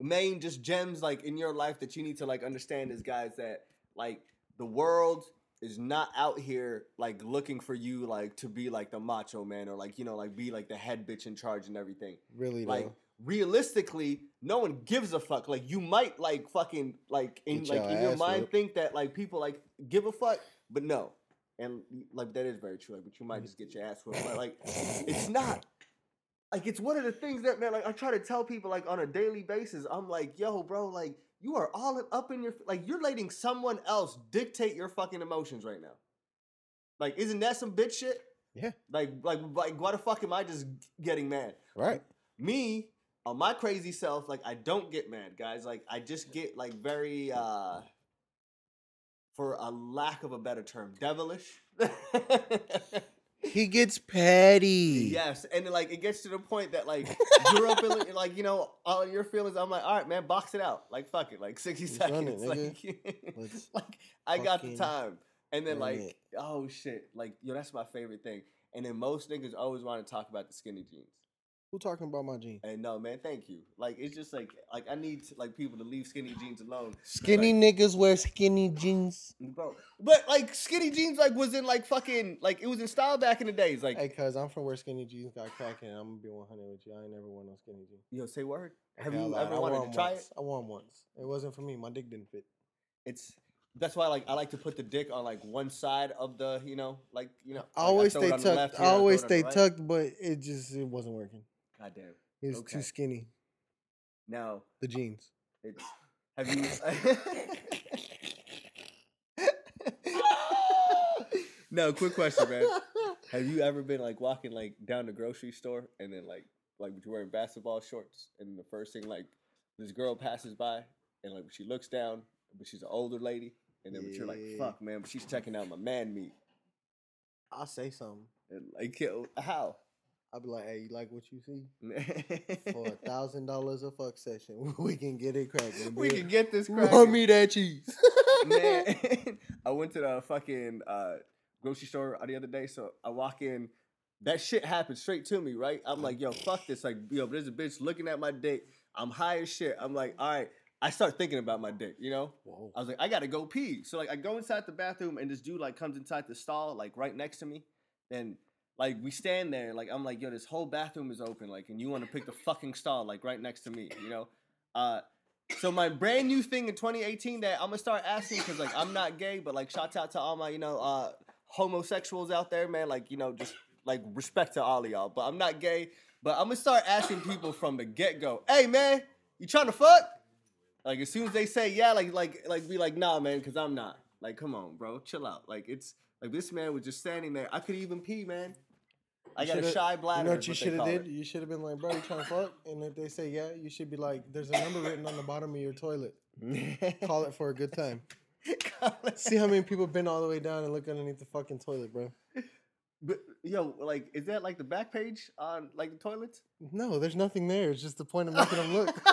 main just gems like in your life that you need to like understand is guys that like the world is not out here like looking for you like to be like the macho man or like you know like be like the head bitch in charge and everything. Really, Like though. realistically, no one gives a fuck. Like you might like fucking like in Get like your in your mind whooped. think that like people like give a fuck, but no. And like that is very true. Like, but you might just get your ass whooped. But like it's not. Like it's one of the things that man, like I try to tell people like on a daily basis. I'm like, yo, bro, like you are all up in your like you're letting someone else dictate your fucking emotions right now. Like, isn't that some bitch shit? Yeah. Like, like, like, why the fuck am I just getting mad? Right. me on my crazy self like i don't get mad guys like i just get like very uh for a lack of a better term devilish He gets petty. yes and like it gets to the point that like you're up in like you know all your feelings i'm like all right man box it out. Like fuck it. Like 60 Let's run it, seconds like, like i got the time. And then like it. oh shit. Like yo that's my favorite thing. And then most niggas always want to talk about the skinny jeans Who talking about my jeans? And no, man, thank you. Like it's just like like I need to, like people to leave skinny jeans alone, Skinny niggas wear skinny jeans. bro. But like skinny jeans like was in like fucking like it was in style back in the days. Like Hey, cuz I'm from where skinny jeans got cracking. I'm gonna be 100 with you. I ain't never worn no skinny jeans. yo, say word. Have I you ever I wanted to 'em try once. it? I wore 'em once. It wasn't for me. My dick didn't fit. It's that's why like I like to put the dick on like one side of the you know like you know. I always throw it stay on the left tucked. I always it on the stay right. tucked, but it just it wasn't working. God damn. He's Okay. too skinny. No. The jeans. it's have you. no, quick question, man. Have you ever been like walking like down the grocery store and then like like you're wearing basketball shorts and the first thing like this girl passes by and like she looks down but she's an older lady and then but you're like fuck man but she's checking out my man meat I'll say something. and like yo, how I'll be like, hey, you like what you see? For a thousand dollars a fuck session, we can get it cracking. we can get this Run cracking. me that cheese. man. I went to the fucking uh, grocery store the other day, so I walk in. That shit happened straight to me, right? I'm like, yo, fuck this. Like, yo, there's a bitch looking at my dick. I'm high as shit. I'm like, all right. I start thinking about my dick, you know? Whoa. I was like, I gotta go pee. So like I go inside the bathroom and this dude like comes inside the stall, like right next to me. Then like we stand there, like I'm like, yo, this whole bathroom is open, like, and you want to pick the fucking stall, like right next to me, you know? Uh so my brand new thing in 2018 that I'm gonna start asking because like I'm not gay, but like shout out to all my, you know, uh homosexuals out there, man. Like, you know, just like respect to all of y'all. But I'm not gay. But I'm gonna start asking people from the get-go, hey man, you trying to fuck? Like as soon as they say yeah, like like like be like, nah, man, cause I'm not. Like, come on, bro, chill out. Like it's like this man was just standing there. I could even pee, man. I got a shy bladder. You know what you should have did? it. You should have been like, bro, you trying to fuck? And if they say yeah, you should be like, there's a number written on the bottom of your toilet. Call it for a good time. See how many people been all the way down and look underneath the fucking toilet, bro. But yo, like, is that like the back page on like the toilets? No, there's nothing there. It's just the point of making them look.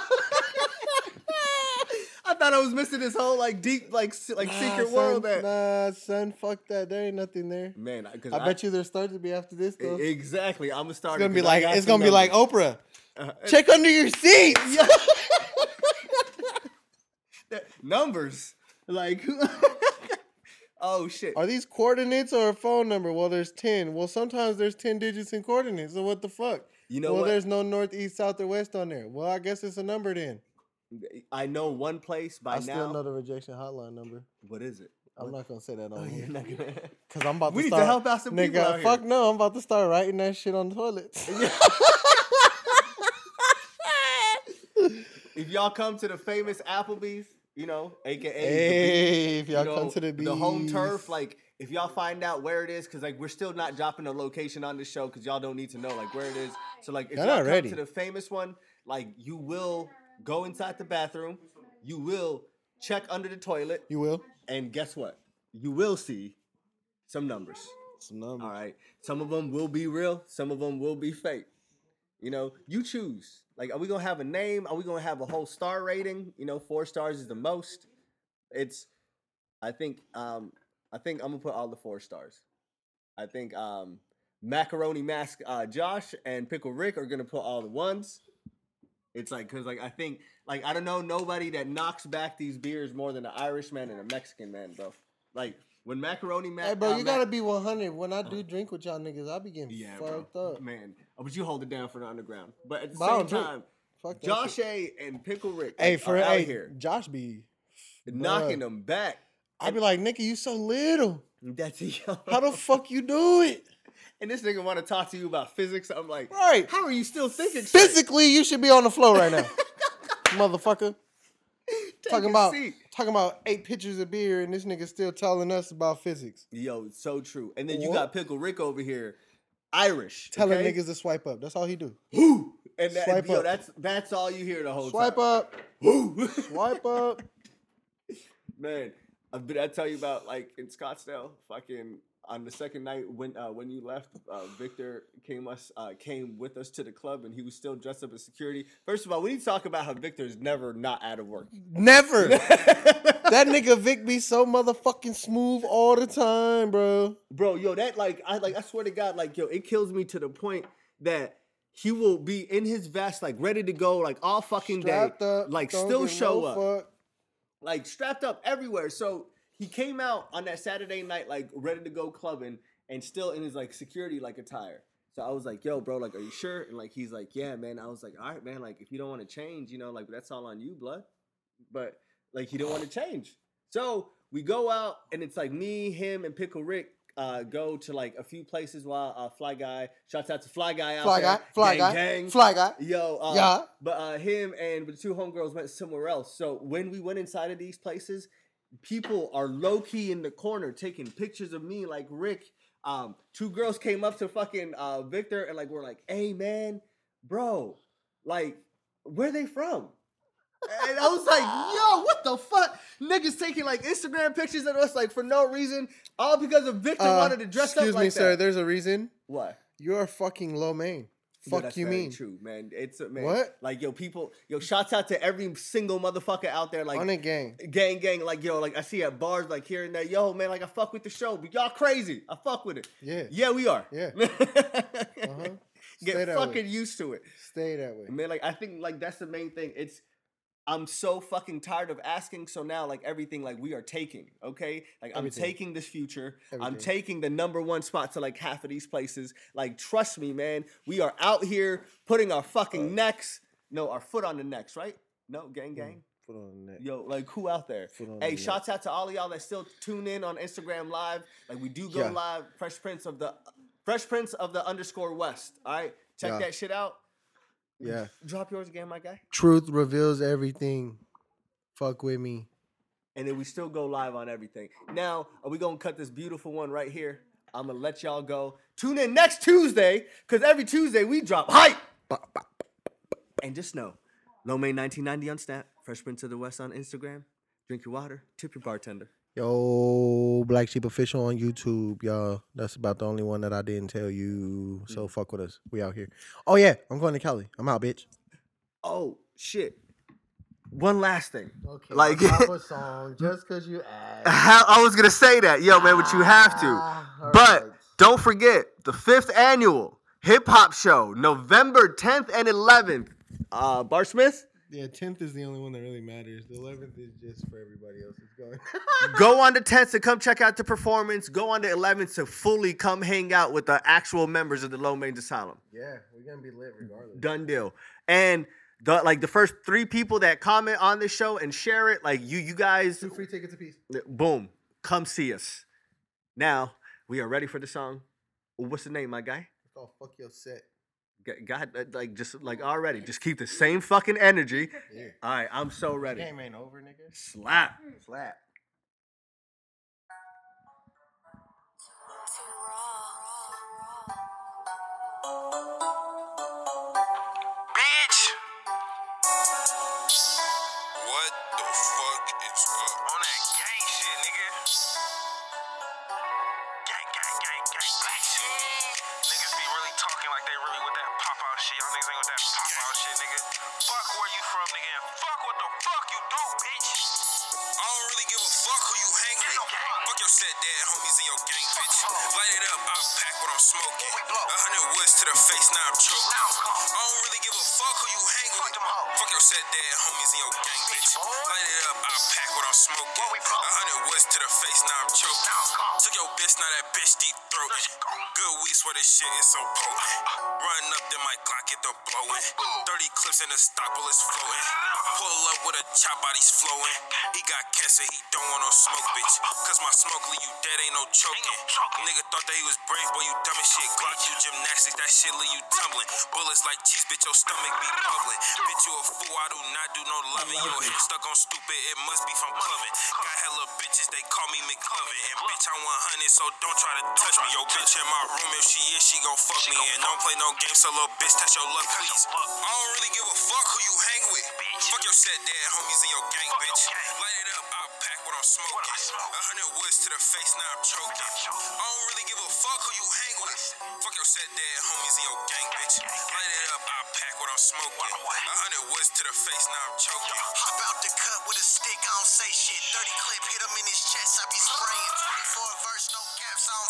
I thought I was missing this whole like deep like like Nah, secret son, world that Nah, son, fuck that. There ain't nothing there. man. Because I, bet you there's starting to be after this though. Exactly. I'm gonna start. it's gonna be I like it's gonna be like. Oprah. Uh, Check under your seats. Numbers like. oh shit. Are these coordinates or a phone number? Well, there's ten. Well, sometimes there's ten digits in coordinates. So what the fuck? You know well, what? there's no north, east, south, or west on there. Well, I guess it's a number then. I know one place by I now. I still know the rejection hotline number. What is it? I'm not gonna say that Oh, on here. gonna- Cause I'm about We to need to help out some people nigga, out fuck here. no, I'm about to start writing that shit on the toilets. if y'all come to the famous Applebee's, you know, aka the hey, if you y'all know, come to the the home turf, like if y'all find out where it is, because like we're still not dropping the location on this show because y'all don't need to know like where it is. So like if Y'all y'all not come ready. to the famous one, like you will go inside the bathroom, you will check under the toilet, you will. and guess what? You will see some numbers. Some numbers. All right. Some of them will be real. Some of them will be fake. You know, you choose. Like, are we gonna have a name? Are we gonna have a whole star rating? You know, four stars is the most. It's, I think, um, I think I'm gonna put all the four stars. I think um, macaroni mask uh, Josh and pickle Rick are gonna put all the ones. It's like, cause like I think, like I don't know nobody that knocks back these beers more than an Irishman and a Mexican man, bro. Like when macaroni mask. Hey, bro, you uh, gotta be 100. When I oh. do drink with y'all niggas, I be getting Yeah, bro. fucked up. Man, oh, but you hold it down for the underground. But at the But same time, Fuck Josh shit. A and Pickle Rick Hey, for are out hey, here Josh be. knocking bruh. them back. I be like, nigga, you so little. That's yo. How the fuck you do it? And this nigga want to talk to you about physics. I'm like, Right. how are you still thinking? straight? Physically, you should be on the floor right now, motherfucker. Take talking a about seat. talking about eight pitchers of beer, and this nigga still telling us about physics. Yo, it's so true. And then you got Pickle Rick over here, Irish, Telling okay? niggas to swipe up. That's all he do. Whoo! And that, Swipe yo, up. that's that's all you hear the whole Swipe time. up. Woo! Swipe up. Man, uh, did I tell you about like in Scottsdale, fucking on the second night when uh, when you left, uh, Victor came us uh, came with us to the club and he was still dressed up as security. First of all, we need to talk about how Victor's never not out of work. Never. that nigga Vic be so motherfucking smooth all the time, bro. Bro, yo, that like I like I swear to God, like yo, it kills me to the point that he will be in his vest, like ready to go, like all fucking Strapped day, up. like still show no up. fuck. like strapped up everywhere. So he came out on that Saturday night, like ready to go clubbing, and still in his like security like attire. So I was like, "Yo, bro, like, are you sure?" And like, he's like, "Yeah, man." I was like, "All right, man. Like, if you don't want to change, you know, like that's all on you, blood." But like, he didn't want to change. So we go out, and it's like me, him, and Pickle Rick. Uh, go to like a few places while uh, Fly Guy. Shouts out to Fly Guy out there. Fly there. guy. Fly gang, guy. gang. Fly guy. Yo, uh, Yeah. But uh, him and the two homegirls went somewhere else. So when we went inside of these places, people are low key in the corner taking pictures of me, like Rick. Um, two girls came up to fucking uh, Victor and like we're like, "Hey man, bro, like, where they from?" And I was like, "Yo, what the fuck?" Niggas taking like Instagram pictures of us like for no reason, all because of Victor Uh, wanted to dress up like me, sir. There's a reason. What? You're fucking low main. Yo, Fuck that's you mean? True, man. It's a man. What? Like yo, people. Yo, shouts out to every single motherfucker out there. Like On a gang. gang, gang. Like yo, like I see at bars, like here and there. Yo, man, like I fuck with the show, but y'all crazy. I fuck with it. Yeah. Yeah, we are. Yeah. uh-huh. Get that way. fucking used to it, Stay that way. man. Like I think like that's the main thing. It's I'm so fucking tired of asking. So now, like everything, like we are taking. Okay, like I'm taking this future. I'm taking the number one spot to like half of these places. Like trust me, man. We are out here putting our Uh. fucking necks. No, our foot on the necks, right? No, gang, gang. Put on the net. Yo, like who out there? Foot Hey, the shouts out to all of y'all that still tune in on Instagram Live. Like we do go Yeah. live. Fresh Prince of the Fresh Prince of the underscore West. All right, check Yeah. that shit out. Yeah. Drop yours again, my guy. Truth reveals everything. Fuck with me. And then we still go live on everything. Now, are we gonna cut this beautiful one right here? I'm gonna let y'all go. Tune in next Tuesday, cause every Tuesday we drop hype. And just know, Low May 1990 on Snap, Fresh Prince of the West on Instagram. Drink your water, tip your bartender. Yo, Black Sheep Official on YouTube, y'all. That's about the only one that I didn't tell you. Mm. So fuck with us. We out here. Oh yeah, I'm going to Cali. I'm out, bitch. Oh shit. One last thing. Okay. Like- drop a song just cause you asked. How, I was gonna say that, yo, man, but you have to. Ah, But alright. don't forget the fifth annual hip hop show, November 10th and 11th. Uh, Bar Smith, Yeah, tenth is the only one that really matters. The eleventh is just for everybody else that's going. go on the 10th to come check out the performance. Go on the 11th to fully come hang out with the actual members of the Low Mange Asylum. yeah, we're gonna be lit regardless. Done deal. And the like the first three people that comment on this show and share it, like you, you guys, Two free tickets a piece. boom. Come see us. Now we are ready for the song. What's the name, my guy? It's called fuck your set. God, uh, like just like already, just keep the same fucking energy. Yeah. All right, I'm so ready. Game ain't over, nigga. Slap. Slap. Smoking. A hundred woods to the face, now I'm choking. I don't really give a fuck who you hang with. Fuck your set dead homies in your gang, bitch. Light it up, I'll pack what I'm smoking. A hundred woods to the face, now I'm choking. Took your bitch, now that bitch deep throating. Good weed, swear this shit is so potent. Run up, then my Glock get the blowing. 30 clips in the stock bullets floating. Pull up with a chop bodies flowing. He got cancer, he don't want no smoke, bitch. Cause my smoke leave you dead, ain't no choking. Nigga thought that he was brave, boy, you dumb as shit. Glock you gymnastics, that shit leave you tumbling. Bullets like cheese, bitch, your stomach be bubbling. Bitch, you a fool, I do not do no loving. Your head stuck on stupid, it must be from clubbing. Got hella bitches, they call me McLovin. And bitch, I'm 100, so don't try to touch me. Yo, bitch in my room, if she is, she gon' fuck me. And don't play no games, so little bitch, test your luck, please. I don't really give a fuck who you hang with. Fuck your set dad, homies in your gang, bitch. Light it up, I'll pack what I'm smoking. A hundred woods to the face, now I'm choking. I don't really give a fuck who you hang with. Fuck your set dad, homies in your gang, bitch. Light it up, I'll pack what I'm smoking. A hundred woods to the face, now I'm choking. Hop out the cut with a stick, I don't say shit. 30 clip, hit him in his chest, I be spraying.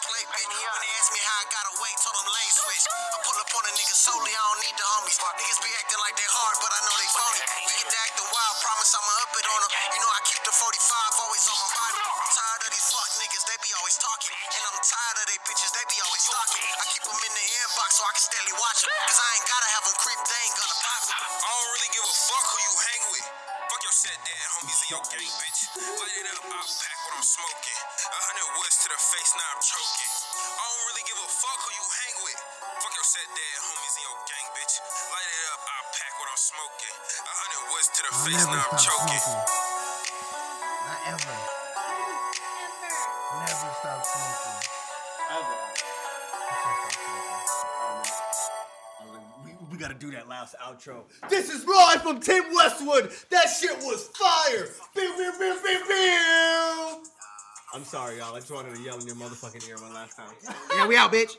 Bitch. When they ask me how I got away, told them lane switch. I pull up on a nigga solely, I don't need the homies. Niggas be acting like they hard, but I know they phony. Get to acting wild, promise I'ma up it on them. You know I keep the 45 always on my body. I'm tired of these fuck niggas, they be always talking. And I'm tired of they bitches, they be always talking. I keep them in the inbox so I can steadily watch them. Cause I ain't gotta have them creep, they ain't gonna pop me. I don't really give a fuck who you hang with. Fuck your set dead homies in your gang, bitch. Light it up, I'll pack I'm smoking. A hundred woods to the face, now I'm choking. I don't really give a fuck who you hang with. Fuck your set dead homies in your gang, bitch. Light it up, I'll pack what I'm smoking. A hundred woods to the I'll face, now I'm choking. smoking. Not ever. Gotta do that last outro. This is live from Tim Westwood. That shit was fire. I'm sorry, y'all. I just wanted to yell in your motherfucking ear one last time. Yeah, we out, bitch.